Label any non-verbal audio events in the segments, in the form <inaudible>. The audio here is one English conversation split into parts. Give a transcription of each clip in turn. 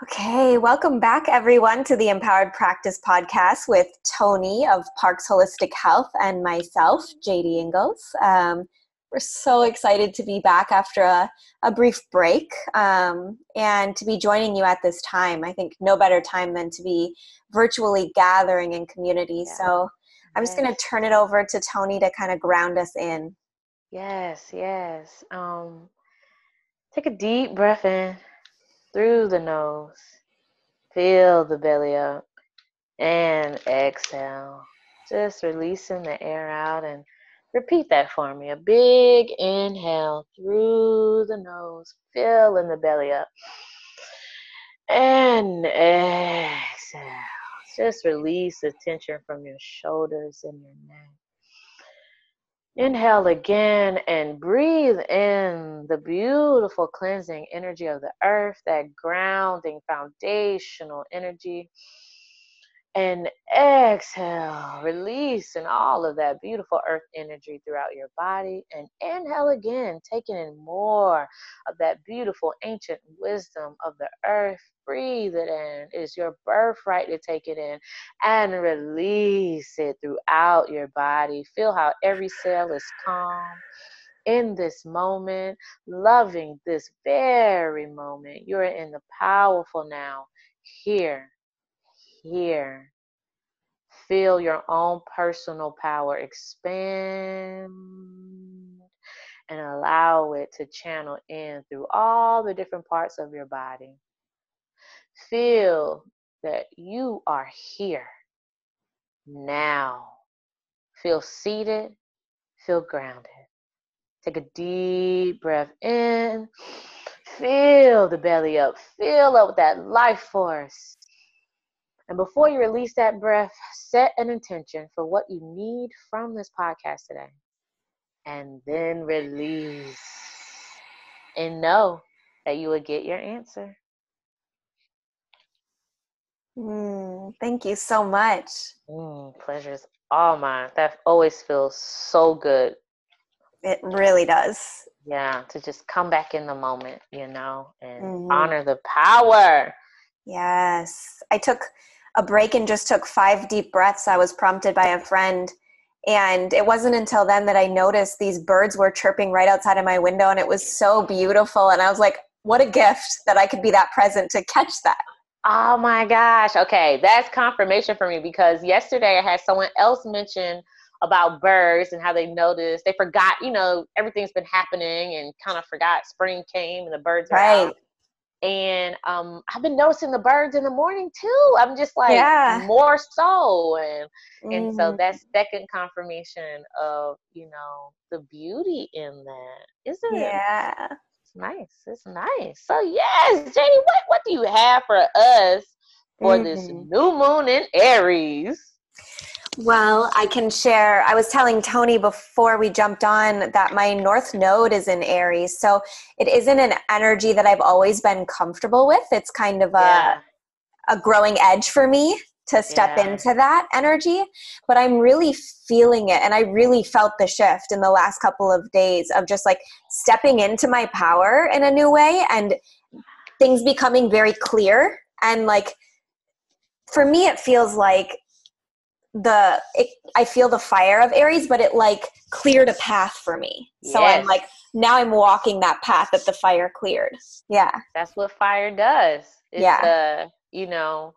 Okay, welcome back everyone to the Empowered Practice podcast with Tony of Parks Holistic Health and myself, JD Ingles. Um, we're so excited to be back after a, a brief break um, and to be joining you at this time. I think no better time than to be virtually gathering in community. Yeah. So I'm just going to turn it over to Tony to kind of ground us in. Yes, yes. Um, take a deep breath in through the nose. Fill the belly up and exhale. Just releasing the air out and repeat that for me. A big inhale through the nose, filling the belly up. And exhale. Just release the tension from your shoulders and your neck. Inhale again and breathe in the beautiful cleansing energy of the earth, that grounding foundational energy. And exhale, releasing all of that beautiful earth energy throughout your body. And inhale again, taking in more of that beautiful ancient wisdom of the earth breathe it in. It is your birthright to take it in and release it throughout your body. Feel how every cell is calm in this moment, loving this very moment. You're in the powerful now, here, here. Feel your own personal power expand and allow it to channel in through all the different parts of your body. Feel that you are here now. Feel seated, feel grounded. Take a deep breath in. Feel the belly up. Fill up with that life force. And before you release that breath, set an intention for what you need from this podcast today. And then release. And know that you will get your answer. Mm, thank you so much. Mm, pleasure's all mine. That always feels so good. It really does. Yeah, to just come back in the moment, you know, and mm-hmm. honor the power. Yes. I took a break and just took five deep breaths. I was prompted by a friend. And it wasn't until then that I noticed these birds were chirping right outside of my window, and it was so beautiful. And I was like, what a gift that I could be that present to catch that. Oh my gosh. Okay, that's confirmation for me because yesterday I had someone else mention about birds and how they noticed they forgot, you know, everything's been happening and kind of forgot spring came and the birds right. Out. And um, I've been noticing the birds in the morning too. I'm just like yeah. more so, and mm-hmm. and so mm-hmm. that's second confirmation of you know the beauty in that, isn't it? Yeah, it's nice. It's nice. So yes, Janie, what what do you have for us for mm-hmm. this new moon in Aries? Well, I can share. I was telling Tony before we jumped on that my North Node is in Aries. So it isn't an energy that I've always been comfortable with. It's kind of a yeah. a growing edge for me to step yeah. into that energy but i'm really feeling it and i really felt the shift in the last couple of days of just like stepping into my power in a new way and things becoming very clear and like for me it feels like the it, i feel the fire of aries but it like cleared a path for me. So yes. i'm like now i'm walking that path that the fire cleared. Yeah. That's what fire does. It's yeah. the, you know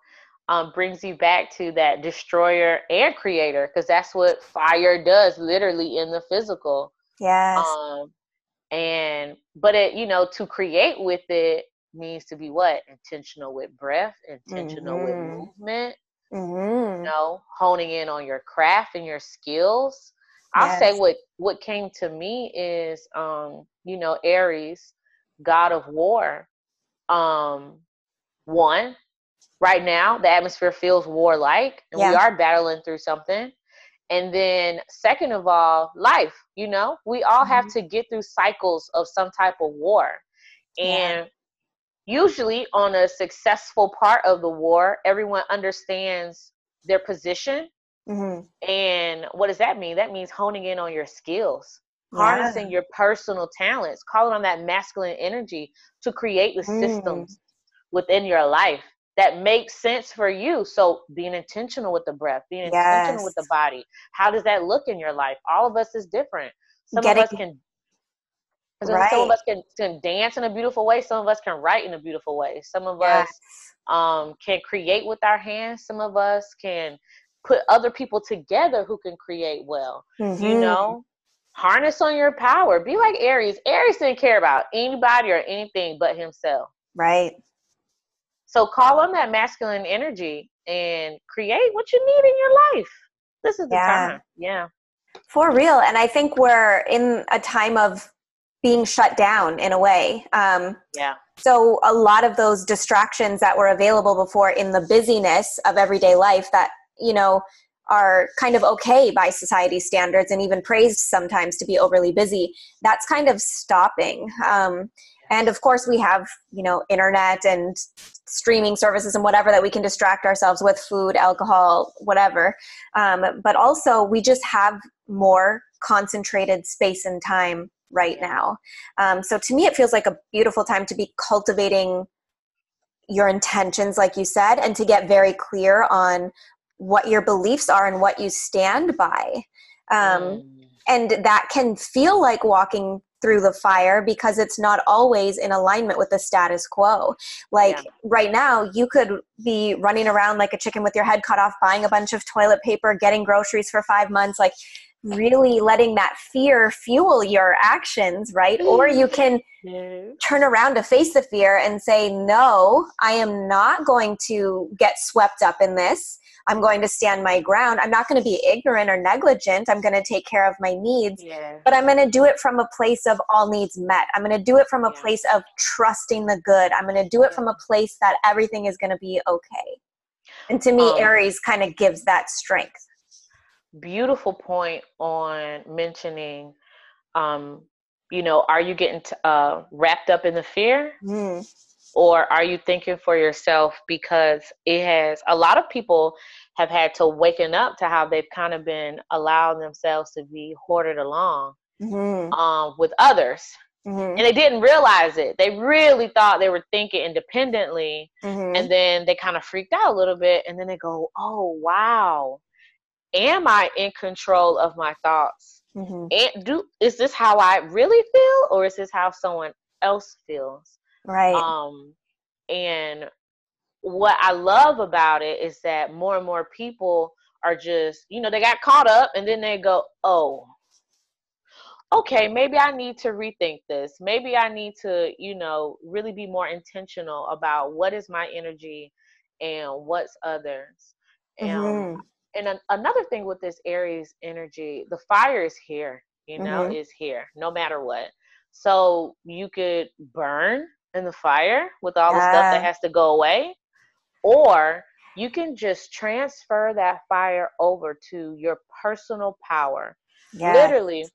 um, brings you back to that destroyer and creator because that's what fire does literally in the physical. Yes. Um, and but it you know to create with it means to be what? Intentional with breath intentional mm-hmm. with movement mm-hmm. you know honing in on your craft and your skills i'll say what what came to me is um you know aries god of war um one right now the atmosphere feels warlike and yeah. we are battling through something and then second of all life you know we all mm-hmm. have to get through cycles of some type of war and yeah. Usually on a successful part of the war everyone understands their position mm-hmm. and what does that mean that means honing in on your skills harnessing yeah. your personal talents calling on that masculine energy to create the mm. systems within your life that makes sense for you. So being intentional with the breath, being yes. intentional with the body. How does that look in your life? All of us is different. Some Getting, of us can right. some of us can, can dance in a beautiful way, some of us can write in a beautiful way. Some of yes. us um, can create with our hands, some of us can put other people together who can create well. Mm-hmm. You know? Harness on your power. Be like Aries. Aries didn't care about anybody or anything but himself. Right so call on that masculine energy and create what you need in your life. This is the yeah. time. Yeah. For real. And I think we're in a time of being shut down in a way. Um, yeah. So a lot of those distractions that were available before in the busyness of everyday life that, you know, are kind of okay by society standards and even praised sometimes to be overly busy, that's kind of stopping. Um, and of course we have you know internet and streaming services and whatever that we can distract ourselves with food alcohol whatever um, but also we just have more concentrated space and time right now um, so to me it feels like a beautiful time to be cultivating your intentions like you said and to get very clear on what your beliefs are and what you stand by um, mm. and that can feel like walking through the fire because it's not always in alignment with the status quo. Like yeah. right now, you could be running around like a chicken with your head cut off, buying a bunch of toilet paper, getting groceries for five months, like really letting that fear fuel your actions, right? Or you can turn around to face the fear and say, No, I am not going to get swept up in this. I'm going to stand my ground. I'm not going to be ignorant or negligent. I'm going to take care of my needs, yeah. but I'm going to do it from a place of all needs met. I'm going to do it from a yeah. place of trusting the good. I'm going to do it from a place that everything is going to be okay. And to me, um, Aries kind of gives that strength. Beautiful point on mentioning, um, you know, are you getting t- uh, wrapped up in the fear? Mm or are you thinking for yourself because it has a lot of people have had to waken up to how they've kind of been allowing themselves to be hoarded along mm-hmm. um, with others mm-hmm. and they didn't realize it they really thought they were thinking independently mm-hmm. and then they kind of freaked out a little bit and then they go oh wow am i in control of my thoughts mm-hmm. and do is this how i really feel or is this how someone else feels Right. Um, and what I love about it is that more and more people are just, you know, they got caught up and then they go, oh, okay, maybe I need to rethink this. Maybe I need to, you know, really be more intentional about what is my energy and what's others. Mm-hmm. And, and another thing with this Aries energy, the fire is here, you know, mm-hmm. is here no matter what. So you could burn in the fire with all yeah. the stuff that has to go away or you can just transfer that fire over to your personal power yeah. literally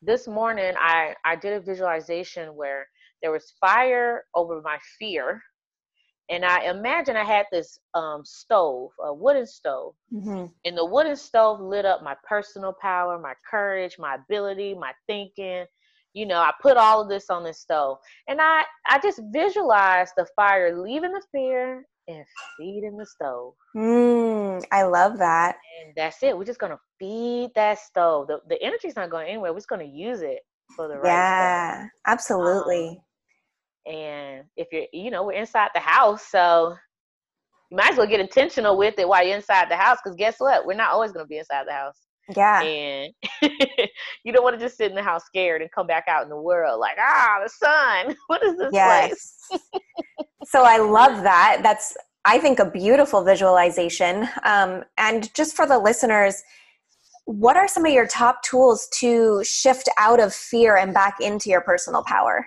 this morning i i did a visualization where there was fire over my fear and i imagine i had this um, stove a wooden stove. Mm-hmm. and the wooden stove lit up my personal power my courage my ability my thinking. You know i put all of this on the stove. And i i just visualized the fire leaving the fear and feeding the stove. Mm, i love that. And that's it. We're just gonna feed that stove. The, the energy's not going anywhere. We're just gonna use it for the right yeah stuff. absolutely. um, and if you're you know we're inside the house so you might as well get intentional with it while you're inside the house because guess what we're not always going to be inside the house yeah. And <laughs> you don't want to just sit in the house scared and come back out in the world like, ah, the sun. <laughs> What is this yes. place? so I love that. That's, I think, a beautiful visualization. Um, and just for the listeners, what are some of your top tools to shift out of fear and back into your personal power?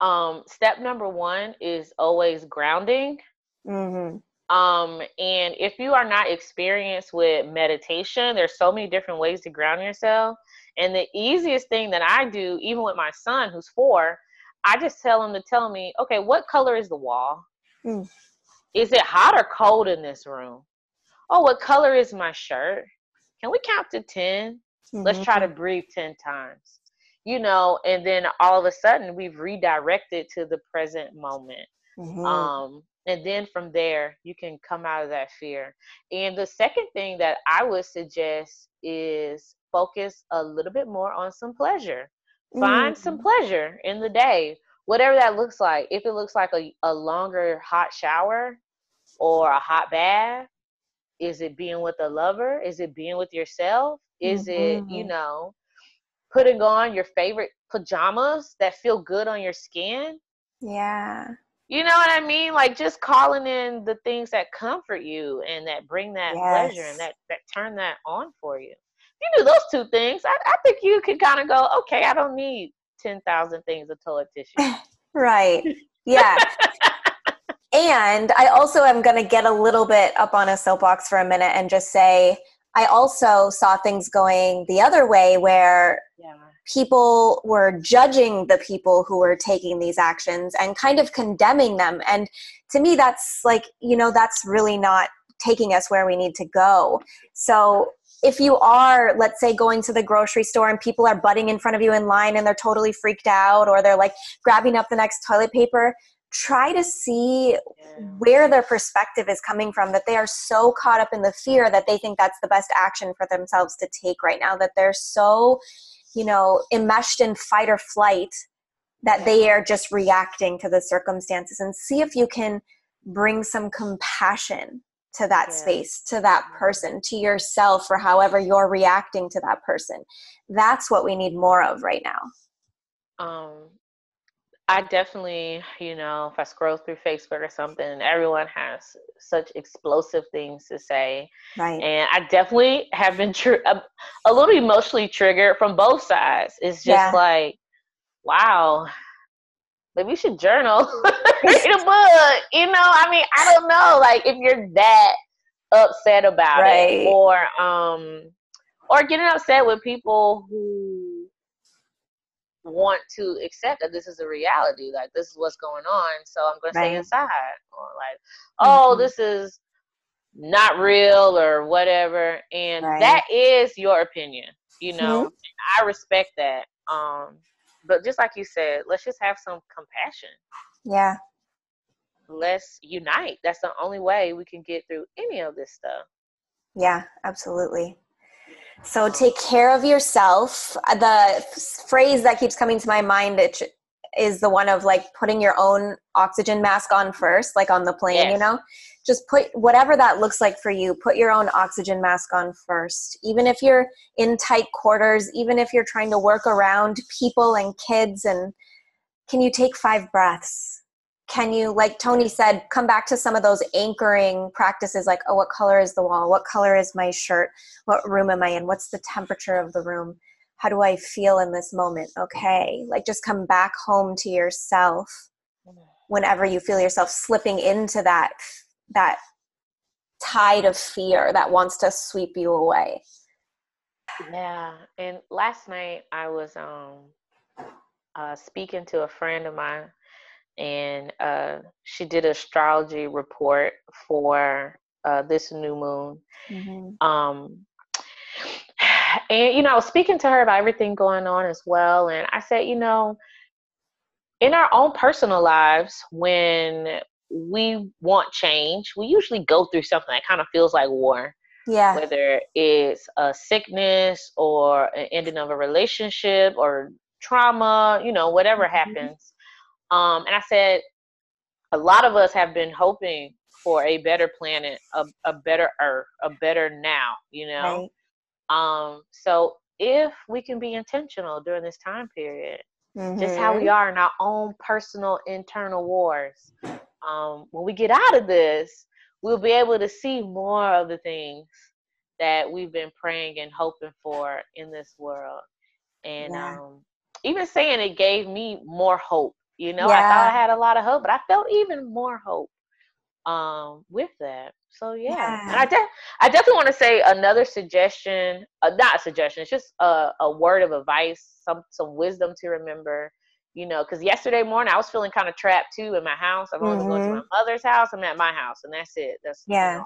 Um, step number one is always grounding. Mm-hmm. Um, and if you are not experienced with meditation, there's so many different ways to ground yourself. And the easiest thing that I do, even with my son who's four, I just tell him to tell me, okay, what color is the wall? Mm. Is it hot or cold in this room? Oh, what color is my shirt? Can we count to 10? Mm-hmm. Let's try to breathe 10 times. You know, and then all of a sudden we've redirected to the present moment. Mm-hmm. Um, and then from there, you can come out of that fear. And the second thing that I would suggest is focus a little bit more on some pleasure. Find mm-hmm. some pleasure in the day, whatever that looks like. If it looks like a, a longer hot shower or a hot bath, is it being with a lover? Is it being with yourself? Is mm-hmm. it, you mm-hmm. know, putting on your favorite pajamas that feel good on your skin? Yeah. You know what I mean? Like just calling in the things that comfort you and that bring that yes. pleasure and that, that turn that on for you. If you do those two things, I, I think you could kind of go, okay, I don't need 10,000 things of toilet tissue. <laughs> right. Yeah. <laughs> and I also am going to get a little bit up on a soapbox for a minute and just say, I also saw things going the other way where yeah. people were judging the people who were taking these actions and kind of condemning them. And to me, that's like, you know, that's really not taking us where we need to go. So if you are, let's say, going to the grocery store and people are butting in front of you in line and they're totally freaked out or they're like grabbing up the next toilet paper, try to see where their perspective is coming from that they are so caught up in the fear that they think that's the best action for themselves to take right now that they're so you know enmeshed in fight or flight that they are just reacting to the circumstances and see if you can bring some compassion to that yeah. space to that person to yourself or however you're reacting to that person. That's what we need more of right now. Um I definitely, you know, if I scroll through Facebook or something, everyone has such explosive things to say. Right. And I definitely have been tr- a, a, little emotionally triggered from both sides. It's just yeah. like, wow, maybe you should journal, <laughs> read a book. You know, I mean, I don't know, like if you're that upset about right. it, or um, or getting upset with people who want to accept that this is a reality like this is what's going on so i'm going right. to stay inside or like oh mm-hmm. this is not real or whatever and right. that is your opinion you know mm-hmm. i respect that um but just like you said let's just have some compassion yeah let's unite that's the only way we can get through any of this stuff yeah absolutely so take care of yourself. The phrase that keeps coming to my mind is the one of like putting your own oxygen mask on first, like on the plane, yes. you know? Just put whatever that looks like for you, put your own oxygen mask on first. Even if you're in tight quarters, even if you're trying to work around people and kids and can you take five breaths? Can you like tony said come back to some of those anchoring practices like oh what color is the wall? What color is my shirt? What room am i in? What's the temperature of the room? How do i feel in this moment? Okay. Like just come back home to yourself whenever you feel yourself slipping into that that tide of fear that wants to sweep you away. Yeah. And last night i was um uh, speaking to a friend of mine and uh, she did astrology report for uh, this new moon. Mm-hmm. Um, and you know, I was speaking to her about everything going on as well, and I said, you know, in our own personal lives, when we want change, we usually go through something that kind of feels like war. Yeah. Whether it's a sickness or an ending of a relationship or trauma, you know, whatever mm-hmm. happens um, and I said, a lot of us have been hoping for a better planet, a, a better earth, a better now, you know? Right. Um, so if we can be intentional during this time period, mm-hmm. just how we mm-hmm. are in our own personal internal wars, um, when we get out of this, we'll be able to see more of the things that we've been praying and hoping for in this world. And yeah. um, even saying it gave me more hope you know, yeah. I thought I had a lot of hope, but I felt even more hope um, with that. So yeah, yeah. and I de- I definitely want to say another suggestion, uh, not a suggestion, it's just a, a word of advice, some some wisdom to remember. You know, because yesterday morning I was feeling kind of trapped too in my house. I'm only mm-hmm. going to my mother's house. I'm at my house, and that's it. That's yeah.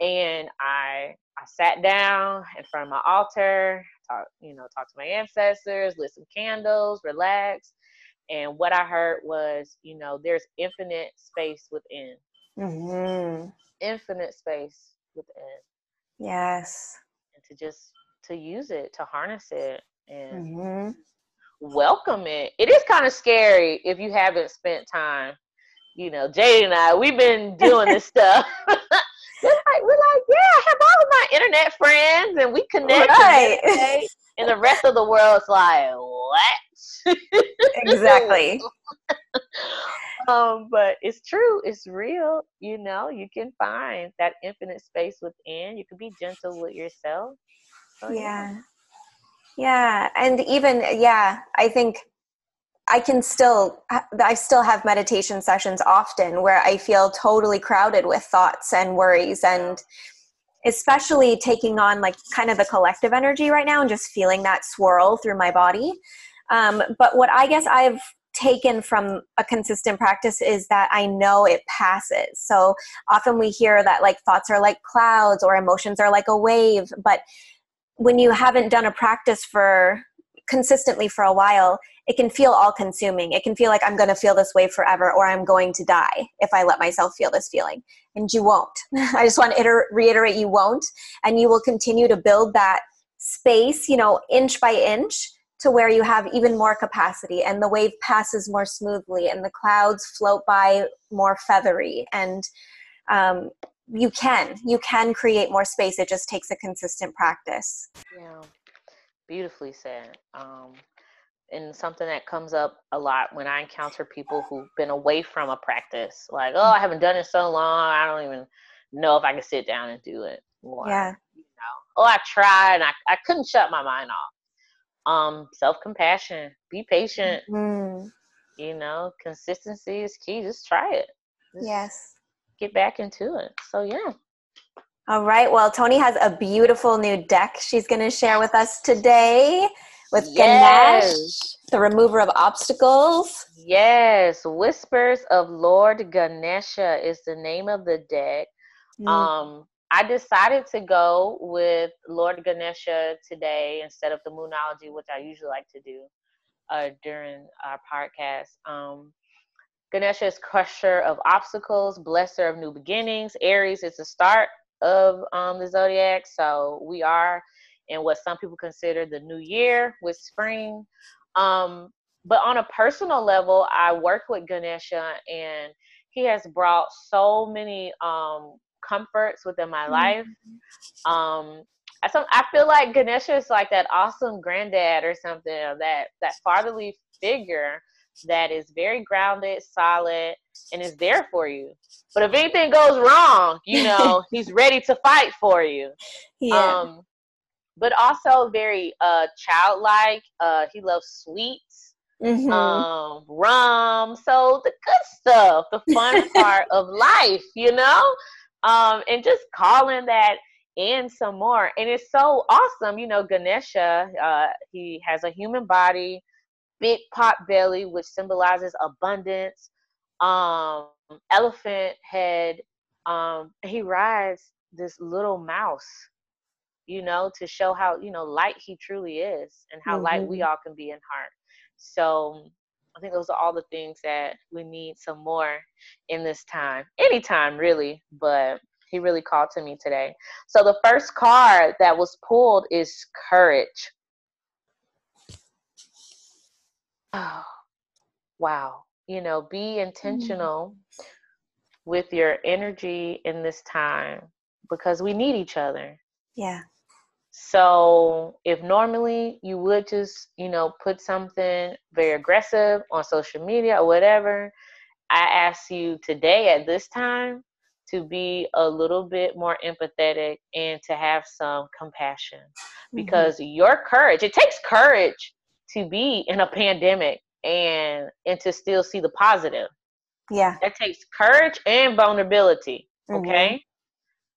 And I I sat down in front of my altar, talk, you know, talk to my ancestors, lit some candles, relax, And what I heard was, you know, there's infinite space within. Mm-hmm. Infinite space within. Yes. And to just to use it, to harness it and Mm-hmm. welcome it. It is kind of scary if you haven't spent time. You know, Jade and I, we've been doing this <laughs> stuff. <laughs> We're like, we're like, yeah, I have all of my internet friends and we connect. Right. And the rest of the world's like, what? Exactly. <laughs> um, but it's true, it's real. You know, you can find that infinite space within. You can be gentle with yourself. So, yeah yeah and even yeah i think i can still i still have meditation sessions often where i feel totally crowded with thoughts and worries and especially taking on like kind of the collective energy right now and just feeling that swirl through my body um, but what i guess i've taken from a consistent practice is that i know it passes so often we hear that like thoughts are like clouds or emotions are like a wave but when you haven't done a practice for consistently for a while, it can feel all consuming. It can feel like I'm going to feel this way forever or I'm going to die if I let myself feel this feeling. And you won't. <laughs> I just want to iter- reiterate you won't. And you will continue to build that space, you know, inch by inch to where you have even more capacity and the wave passes more smoothly and the clouds float by more feathery and um, you can you can create more space it just takes a consistent practice Yeah, beautifully said. Um, and something that comes up a lot when I encounter people who've been away from a practice, like, oh, I haven't done it so long, I don't even know if I can sit down and do it. Or, yeah You know, oh, I tried and I, I couldn't shut my mind off. Um, self compassion, be patient. Mm, You know, consistency is key. Just try it. Just yes Get back into it. So yeah. all right well tony has a beautiful new deck she's going to share with us today with ganesh the remover of obstacles Yes, Whispers of Lord Ganesha is the name of the deck. Mm, Um, I decided to go with Lord Ganesha today instead of the Moonology, which I usually like to do uh, during our podcast. Um, Ganesha is crusher of obstacles, blesser of new beginnings. Aries is the start of um, the zodiac, so we are in what some people consider the new year with spring. Um, but on a personal level, I work with Ganesha, and he has brought so many um, comforts within my life. Um, I, some, I feel like Ganesha is like that awesome granddad or something, or that that fatherly figure that is very grounded, solid, and is there for you. But if anything goes wrong, you <laughs> know he's ready to fight for you. yeah Um, but also very uh childlike. Uh, he loves sweets Mhm. um, rum. So the good stuff, the fun <laughs> part of life, you know, um, and just calling that in some more. And it's so awesome, you know. Ganesha, uh, he has a human body, big pot belly, which symbolizes abundance. Um, elephant head. Um, he rides this little mouse. You know, to show how you know light he truly is, and how light we Mhm. all can be in heart. So I think those are all the things that we need some more in this time. Anytime, really, but he really called to me today. So the first card that was pulled is courage. Oh, <sighs> wow. You know, be mm-hmm. intentional with your energy in this time because we need each other. yeah So if normally you would just, you know, put something very aggressive on social media or whatever, I ask you today at this time to be a little bit more empathetic and to have some compassion Mhm. because your courage, it takes courage to be in a pandemic and and to still see the positive. yeah That takes courage and vulnerability. Okay.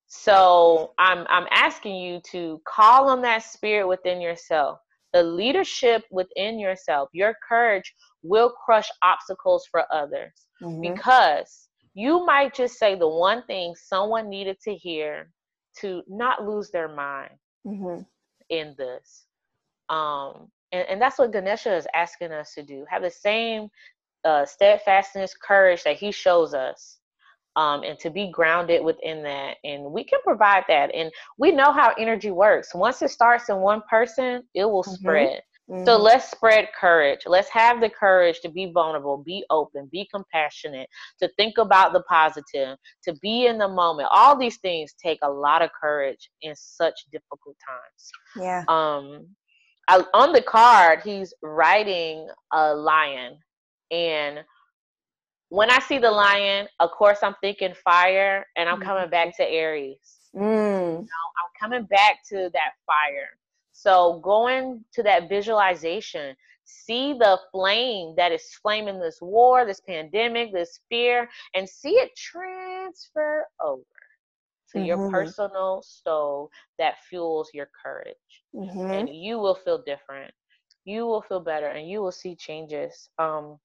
So I'm I'm asking you to call on that spirit within yourself, the leadership within yourself. Your courage will crush obstacles for others Mhm. because you might just say the one thing someone needed to hear to not lose their mind Mhm. in this. Um, and, and that's what Ganesha is asking us to do. Have the same uh, steadfastness, courage that he shows us. Um, and to be grounded within that. And we can provide that. And we know how energy works. Once it starts in one person, it will mm-hmm. spread. Mm-hmm. So let's spread courage. Let's have the courage to be vulnerable, be open, be compassionate, to think about the positive, to be in the moment. All these things take a lot of courage in such difficult times. Yeah. Um I, on the card, he's riding a lion and when I see the lion, of course, I'm thinking fire, and I'm coming back to Aries. Mm. You know, I'm coming back to that fire. So going to that visualization, see the flame that is flaming this war, this pandemic, this fear, and see it transfer over to mm-hmm. your personal stove that fuels your courage. Mm-hmm. And you will feel different. You will feel better and you will see changes. Um,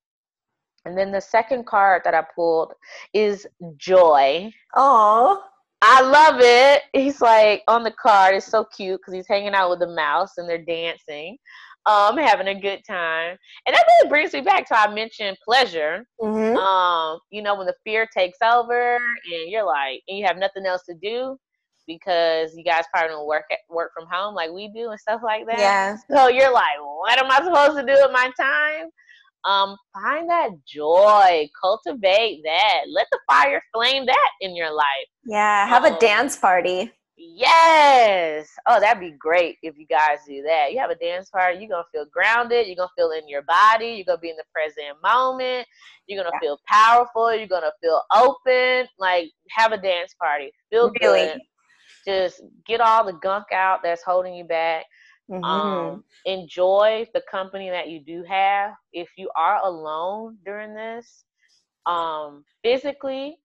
and then the second card that I pulled is joy. Oh. I love it. He's like on the card. It's so cute because he's hanging out with the mouse and they're dancing, um, having a good time. And that really brings me back to I mentioned pleasure. Mm-hmm. Um, you know, when the fear takes over and you're like, and you have nothing else to do because you guys probably don't work at, work from home like we do and stuff like that. Yeah. So you're like, what am I supposed to do with my time? Um, find that joy, cultivate that, let the fire flame that in your life. Yeah, have um, a dance party. Yes. Oh, that'd be great if you guys do that. You have a dance party, you're gonna feel grounded, you're gonna feel in your body, you're gonna be in the present moment, you're gonna yeah. feel powerful, you're gonna feel open. Like have a dance party. Feel really? good. Just get all the gunk out that's holding you back. Mm-hmm. Um, enjoy the company that you do have. If you are alone during this, um, physically,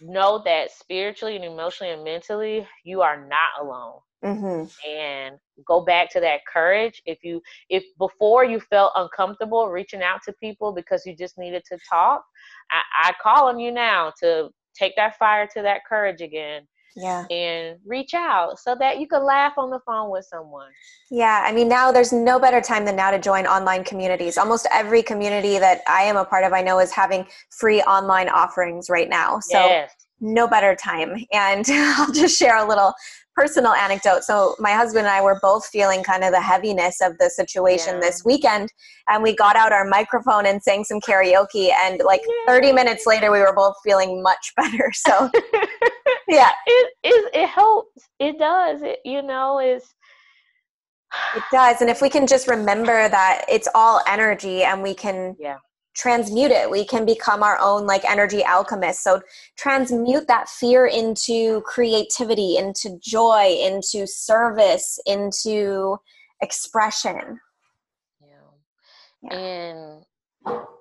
know that spiritually and emotionally and mentally, you are not alone. Mm-hmm. And go back to that courage. If you, if before you felt uncomfortable reaching out to people because you just needed to talk, I, I call on you now to take that fire to that courage again yeah and reach out so that you can laugh on the phone with someone yeah i mean now there's no better time than now to join online communities almost every community that i am a part of i know is having free online offerings right now so yes. no better time and <laughs> i'll just share a little personal anecdote. So my husband and I were both feeling kind of the heaviness of the situation yeah. this weekend, and we got out our microphone and sang some karaoke. And like 30 minutes later, we were both feeling much <laughs> better. So <laughs> yeah, it is. It it helps. It does. It you know is. It does, and if we can just remember that it's all energy, and we can yeah transmute it we can become our own like energy alchemists so transmute that fear into creativity into joy into service into expression yeah. yeah. and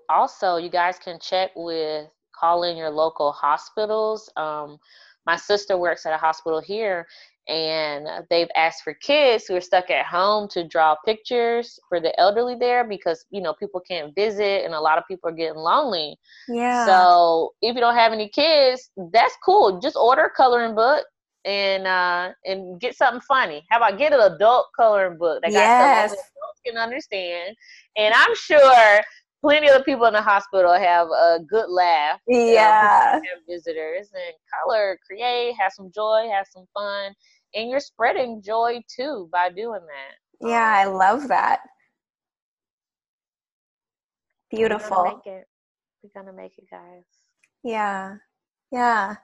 also you guys can check with calling your local hospitals um, my sister works at a hospital here and they've asked for kids who are stuck at home to draw pictures for the elderly there because you know people can't visit and a lot of people are getting lonely. Yeah. So if you don't have any kids that's cool. Just order a coloring book and uh and get something funny. How about get an adult coloring book that yes. adults can understand? And i'm sure plenty of the people in the hospital have a good laugh. Yeah. have visitors and color, create, have some joy, have some fun. And you're spreading joy too by doing that. Yeah, I love that. Beautiful. We're gonna make it, We're gonna make it guys. Yeah. Yeah.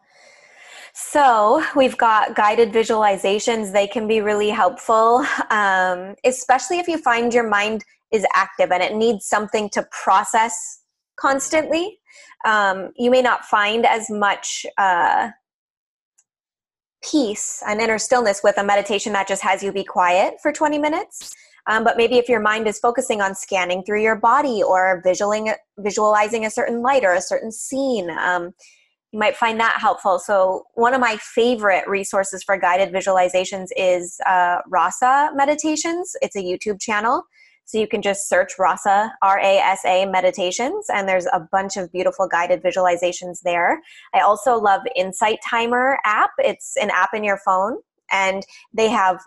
So, we've got guided visualizations. They can be really helpful, um, especially if you find your mind is active and it needs something to process constantly. Um, you may not find as much uh, peace and inner stillness with a meditation that just has you be quiet for 20 minutes. Um, but maybe if your mind is focusing on scanning through your body or visualizing, visualizing a certain light or a certain scene, um, you might find that helpful. So, one of my favorite resources for guided visualizations is uh, Rasa Meditations. It's a YouTube channel. So you can just search Rasa, R A S A meditations, and there's a bunch of beautiful guided visualizations there. I also love Insight Timer app. It's an app in your phone, and they have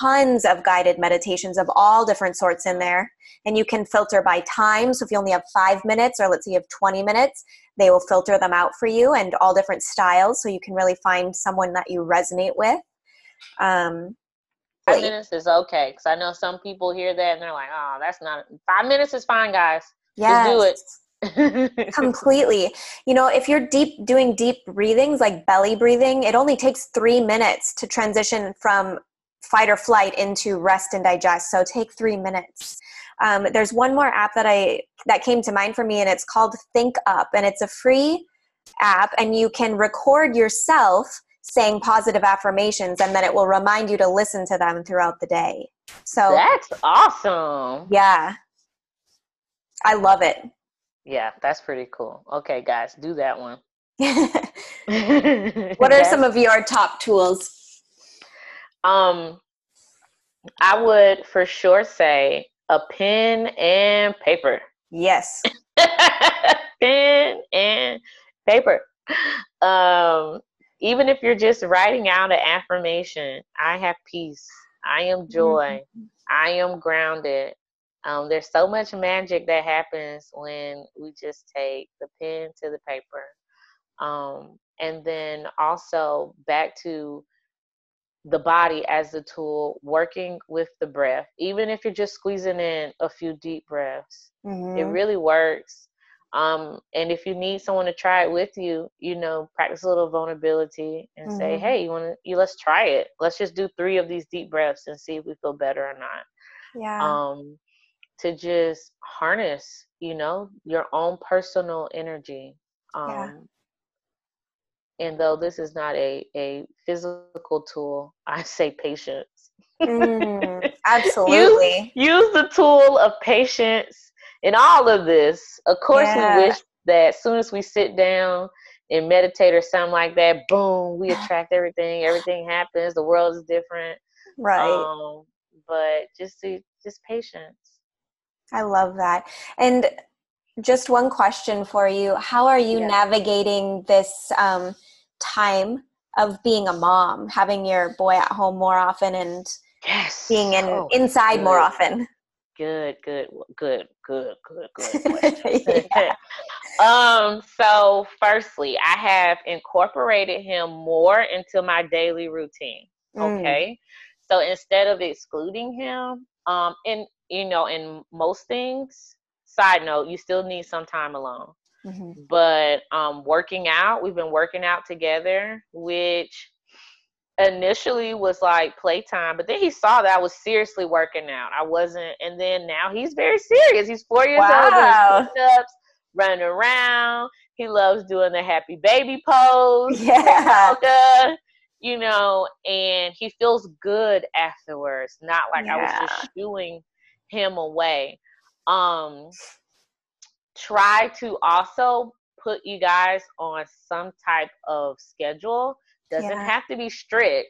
tons of guided meditations of all different sorts in there. And you can filter by time. So if you only have five minutes, or let's say you have 20 minutes, they will filter them out for you and all different styles. So you can really find someone that you resonate with. Um, five minutes is okay because I know some people hear that and they're like, "Oh, that's not five minutes is fine, guys. Yes. Just do it." <laughs> completely you know if you're deep doing deep breathings like belly breathing it only takes three minutes to transition from fight or flight into rest and digest so take three minutes um, there's one more app that i that came to mind for me and it's called think up and it's a free app and you can record yourself saying positive affirmations and then it will remind you to listen to them throughout the day so that's awesome yeah i love it yeah, that's pretty cool. Okay, guys, do that one. <laughs> what are <laughs> some of your top tools? Um, I would for sure say a pen and paper. Yes. <laughs> pen and paper. Um, even if you're just writing out an affirmation, I have peace. I am joy. Mm-hmm. I am grounded. Um, there's so much magic that happens when we just take the pen to the paper. Um, and then also back to the body as the tool, working with the breath. Even if you're just squeezing in a few deep breaths, mm-hmm. it really works. Um, and if you need someone to try it with you, you know, practice a little vulnerability and mm-hmm. say, "Hey, you want to? You let's try it. Let's just do three of these deep breaths and see if we feel better or not." Yeah. Um, to just harness, you know, your own personal energy. Um, yeah. And though this is not a, a physical tool, <laughs> I say patience. Mm, <laughs> absolutely. use, use, the tool of patience in all of this. Of course, yeah. we wish that as soon as we sit down and meditate or something like that, boom, we <laughs> attract everything. Everything happens. The world is different. Right. Um, but just just patience. I love that. And just one question for you How are you yeah. navigating this um, time of being a mom, having your boy at home more often and yes. being in, oh, inside good. more often? Good, good, good, good, <laughs> good, good. <laughs> um, so firstly, I have incorporated him more into my daily routine. Mm. Okay. Mm. So instead of excluding him, um, and you know, in most things, side note, you still need some time alone. Mm-hmm. But um, working out, we've been working out together, which initially was like playtime, but then he saw that I was seriously working out. I wasn't, and then now he's very serious. He's four years wow. old, doing ups, running around. He loves doing the happy baby pose. <laughs> Yeah. Yoga, you know, and he feels good afterwards. Not like yeah. I was just shooing him away. Um, try to also put you guys on some type of schedule. Doesn't yeah. have to be strict.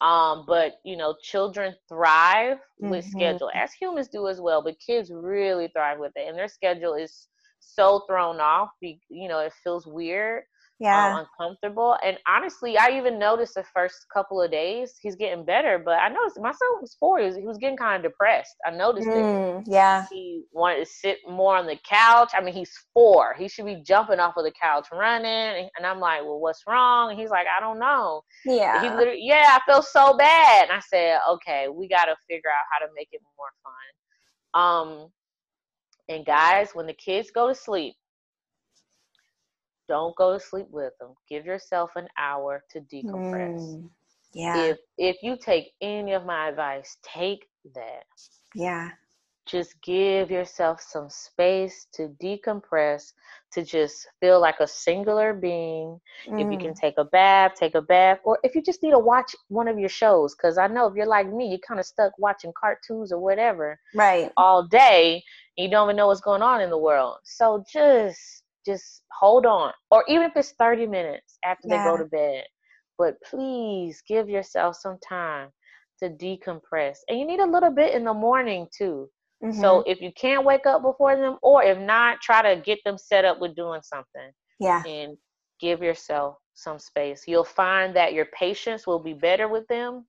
Um, but you know, children thrive mm-hmm. with schedule, as humans do as well. But kids really thrive with it, and their schedule is so thrown off. You know, it feels weird yeah. um, uncomfortable and honestly i even noticed the first couple of days he's getting better but i noticed my son was four he was, he was getting kind of depressed. I noticed mm, it yeah. He wanted to sit more on the couch i mean he's four he should be jumping off of the couch running and i'm like well what's wrong? And he's like i don't know. Yeah he literally yeah i feel so bad. And i said okay we got to figure out how to make it more fun. Um and guys when the kids go to sleep don't go to sleep with them. Give yourself an hour to decompress. Mm, yeah. If if you take any of my advice, take that. Yeah. Just give yourself some space to decompress, to just feel like a singular being. Mm. If you can mm. take a bath, take a bath. Or if you just need to watch one of your shows, because I know if you're like me, you're kind of stuck watching cartoons or whatever right all day. you don't even know what's going on in the world. So just just hold on. Or even if it's 30 minutes after yeah. they go to bed. But please give yourself some time to decompress. And you need a little bit in the morning too. Mm-hmm. So if you can't wake up before them, or if not, try to get them set up with doing something. Yeah. And give yourself some space. You'll find that your patience will be better with them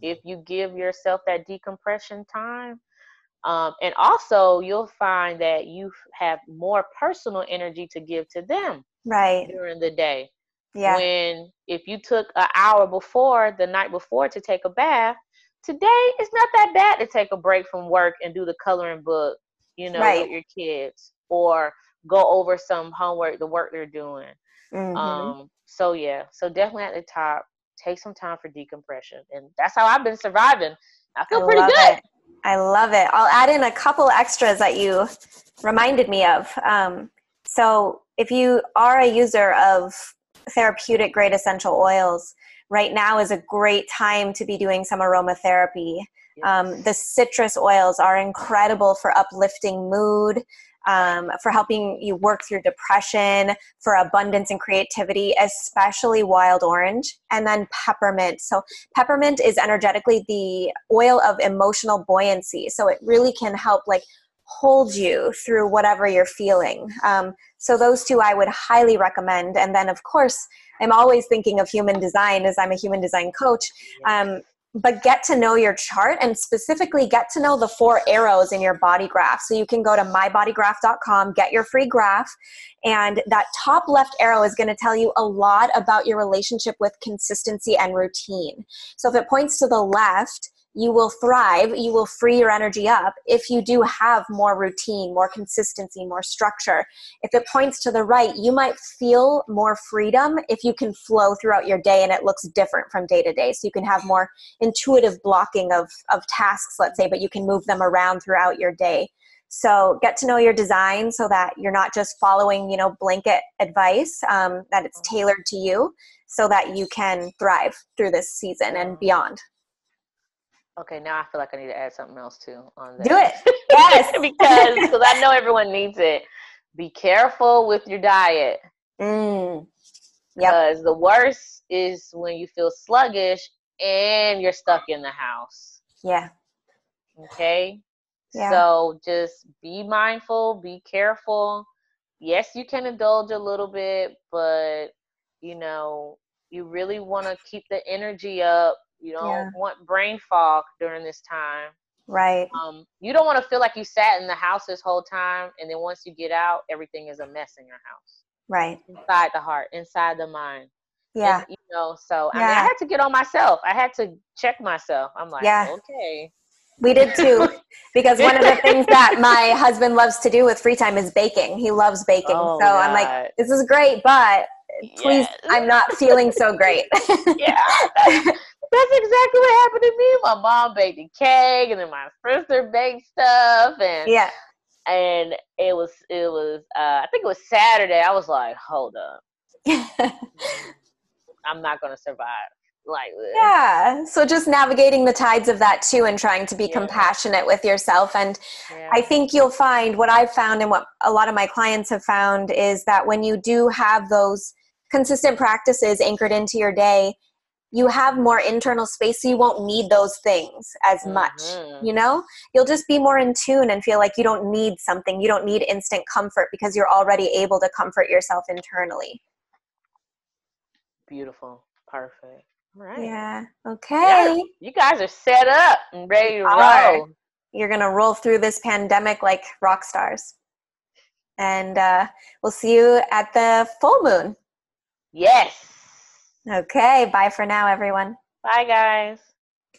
if you give yourself that decompression time. Um, and also, you'll find that you have more personal energy to give to them right during the day. Yeah. When if you took an hour before the night before to take a bath, today it's not that bad to take a break from work and do the coloring book, you know, Right. with your kids or go over some homework, the work they're doing. Mhm. Um, so yeah, so definitely at the top, take some time for decompression, and that's how I've been surviving. I feel I pretty good. It. I love it. I'll add in a couple extras that you reminded me of. Um, so, if you are a user of therapeutic grade essential oils, right now is a great time to be doing some aromatherapy. Um, the citrus oils are incredible for uplifting mood, um, for helping you work through depression, for abundance and creativity, especially wild orange, and then peppermint. So, peppermint is energetically the oil of emotional buoyancy. So, it really can help, like, hold you through whatever you're feeling. Um, so, those two I would highly recommend. And then, of course, I'm always thinking of human design as I'm a human design coach. Um, but get to know your chart and specifically get to know the four arrows in your body graph. So you can go to mybodygraph.com, get your free graph, and that top left arrow is going to tell you a lot about your relationship with consistency and routine. So if it points to the left, you will thrive, you will free your energy up if you do have more routine, more consistency, more structure. If it points to the right, you might feel more freedom if you can flow throughout your day and it looks different from day to day. So you can have more intuitive blocking of, of tasks, let's say, but you can move them around throughout your day. So get to know your design so that you're not just following, you know, blanket advice, um, that it's tailored to you so that you can thrive through this season and beyond. Okay, now I feel like I need to add something else too on that. Do it. <laughs> Yes. <laughs> because because I know everyone needs it. Be careful with your diet. Mm. Yep. Because the worst is when you feel sluggish and you're stuck in the house. Yeah. Okay? Yeah. So just be mindful, be careful. Yes, you can indulge a little bit, but you know, you really want to keep the energy up. You don't Yeah. want brain fog during this time. Right. Um, you don't want to feel like you sat in the house this whole time, and then once you get out, everything is a mess in your house, Right. inside the heart, inside the mind. Yeah. And, you know, so I mean, I had to get on myself. I had to check myself. I'm like, Yeah. okay, We did too, <laughs> because one of the things that my husband loves to do with free time is baking. He loves baking. Oh, so I'm like, this is great, but please, Yes. I'm not feeling so great. <laughs> yeah, <laughs> that's, exactly what happened to me. My mom baked a cake, and then my sister baked stuff, and yeah. and it was it was uh, I think it was Saturday. I was like, hold up, <laughs> I'm not gonna survive like this. yeah. So just navigating the tides of that too and trying to be Yeah. compassionate with yourself. And Yeah. I think you'll find what I've found and what a lot of my clients have found is that when you do have those consistent practices anchored into your day, you have more internal space so you won't need those things as much. Mhm. You know, you'll just be more in tune and feel like you don't need something. You don't need instant comfort because you're already able to comfort yourself internally. Beautiful, perfect. All right. Yeah. Okay. You guys are set up and ready to roll. You're going to roll through this pandemic like rock stars. And uh, we'll see you at the full moon. Yes. Okay. Bye for now, everyone. Bye, guys.